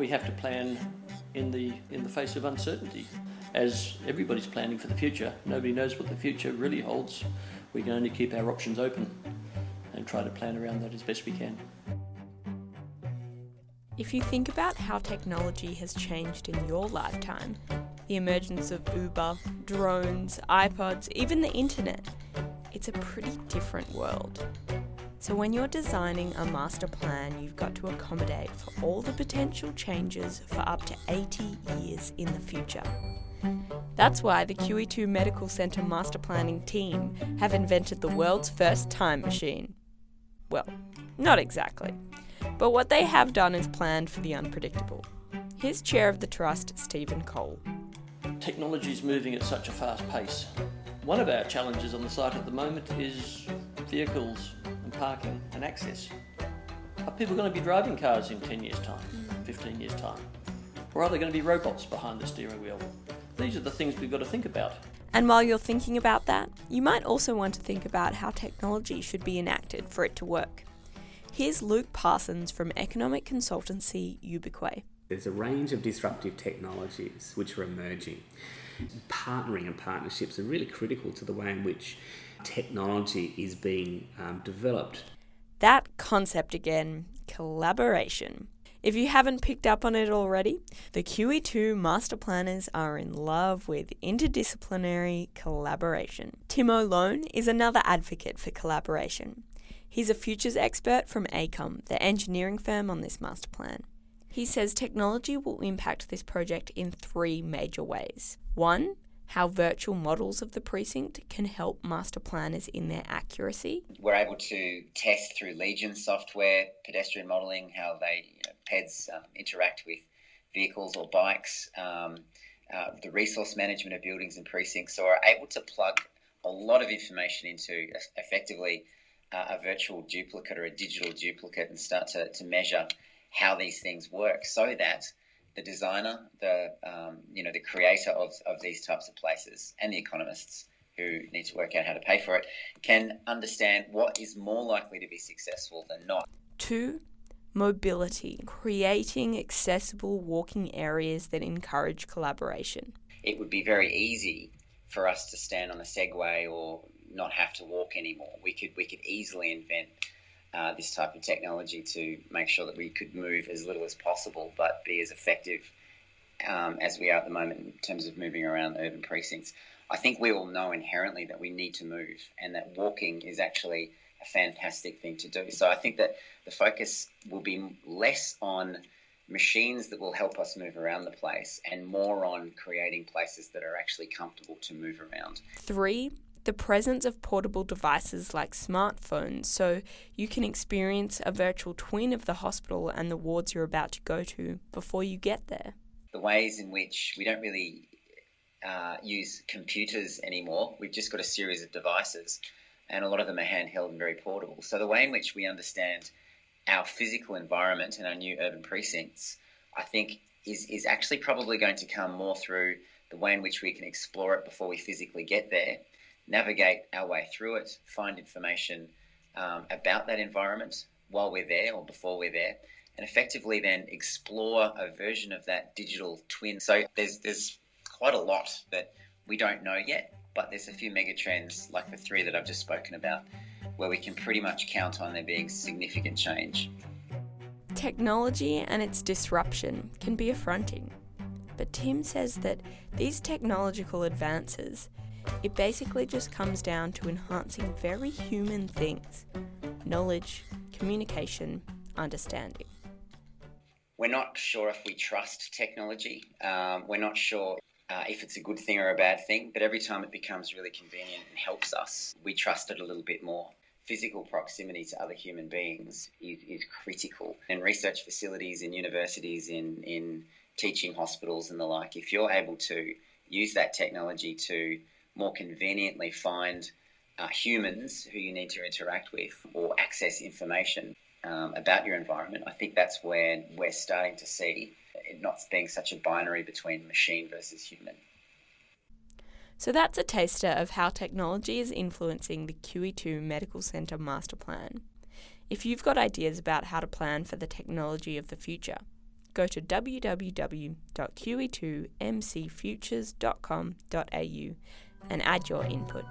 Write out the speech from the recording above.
we have to plan in the in the face of uncertainty. As everybody's planning for the future, nobody knows what the future really holds. We can only keep our options open and try to plan around that as best we can. If you think about how technology has changed in your lifetime, the emergence of Uber, drones, iPods, even the internet, it's a pretty different world. So, when you're designing a master plan, you've got to accommodate for all the potential changes for up to 80 years in the future. That's why the QE2 Medical Centre Master Planning team have invented the world's first time machine. Well, not exactly. But what they have done is planned for the unpredictable. Here's Chair of the Trust, Stephen Cole. Technology is moving at such a fast pace. One of our challenges on the site at the moment is vehicles parking and access. Are people going to be driving cars in 10 years' time, mm. 15 years' time? Or are there going to be robots behind the steering wheel? These are the things we've got to think about. And while you're thinking about that, you might also want to think about how technology should be enacted for it to work. Here's Luke Parsons from economic consultancy Ubiquay. There's a range of disruptive technologies which are emerging. Partnering and partnerships are really critical to the way in which technology is being um, developed. That concept again collaboration. If you haven't picked up on it already, the QE2 master planners are in love with interdisciplinary collaboration. Tim O'Lone is another advocate for collaboration. He's a futures expert from AECOM, the engineering firm on this master plan. He says technology will impact this project in three major ways. One, how virtual models of the precinct can help master planners in their accuracy. We're able to test through Legion software, pedestrian modelling, how they you know, PEDs um, interact with vehicles or bikes, um, uh, the resource management of buildings and precincts. So we're able to plug a lot of information into effectively uh, a virtual duplicate or a digital duplicate and start to, to measure how these things work so that the designer, the um, you know the creator of, of these types of places, and the economists who need to work out how to pay for it can understand what is more likely to be successful than not. Two, mobility, creating accessible walking areas that encourage collaboration. It would be very easy for us to stand on a Segway or not have to walk anymore. We could we could easily invent uh, this type of technology to make sure that we could move as little as possible, but be as effective um, as we are at the moment in terms of moving around urban precincts. I think we all know inherently that we need to move, and that walking is actually a fantastic thing to do. So I think that the focus will be less on machines that will help us move around the place and more on creating places that are actually comfortable to move around. Three, the presence of portable devices like smartphones so you can experience a virtual twin of the hospital and the wards you're about to go to before you get there. The ways in which we don't really uh, use computers anymore, we've just got a series of devices, and a lot of them are handheld and very portable. So, the way in which we understand our physical environment and our new urban precincts, I think, is, is actually probably going to come more through the way in which we can explore it before we physically get there navigate our way through it, find information um, about that environment while we're there or before we're there, and effectively then explore a version of that digital twin. So there's there's quite a lot that we don't know yet, but there's a few mega trends like the three that I've just spoken about, where we can pretty much count on there being significant change. Technology and its disruption can be affronting, but Tim says that these technological advances it basically just comes down to enhancing very human things knowledge, communication, understanding. We're not sure if we trust technology. Um, we're not sure uh, if it's a good thing or a bad thing, but every time it becomes really convenient and helps us, we trust it a little bit more. Physical proximity to other human beings is, is critical. In research facilities, in universities, in, in teaching hospitals, and the like, if you're able to use that technology to more conveniently find uh, humans who you need to interact with or access information um, about your environment, I think that's where we're starting to see it not being such a binary between machine versus human. So that's a taster of how technology is influencing the QE2 Medical Centre Master Plan. If you've got ideas about how to plan for the technology of the future, go to www.qe2mcfutures.com.au and add your input.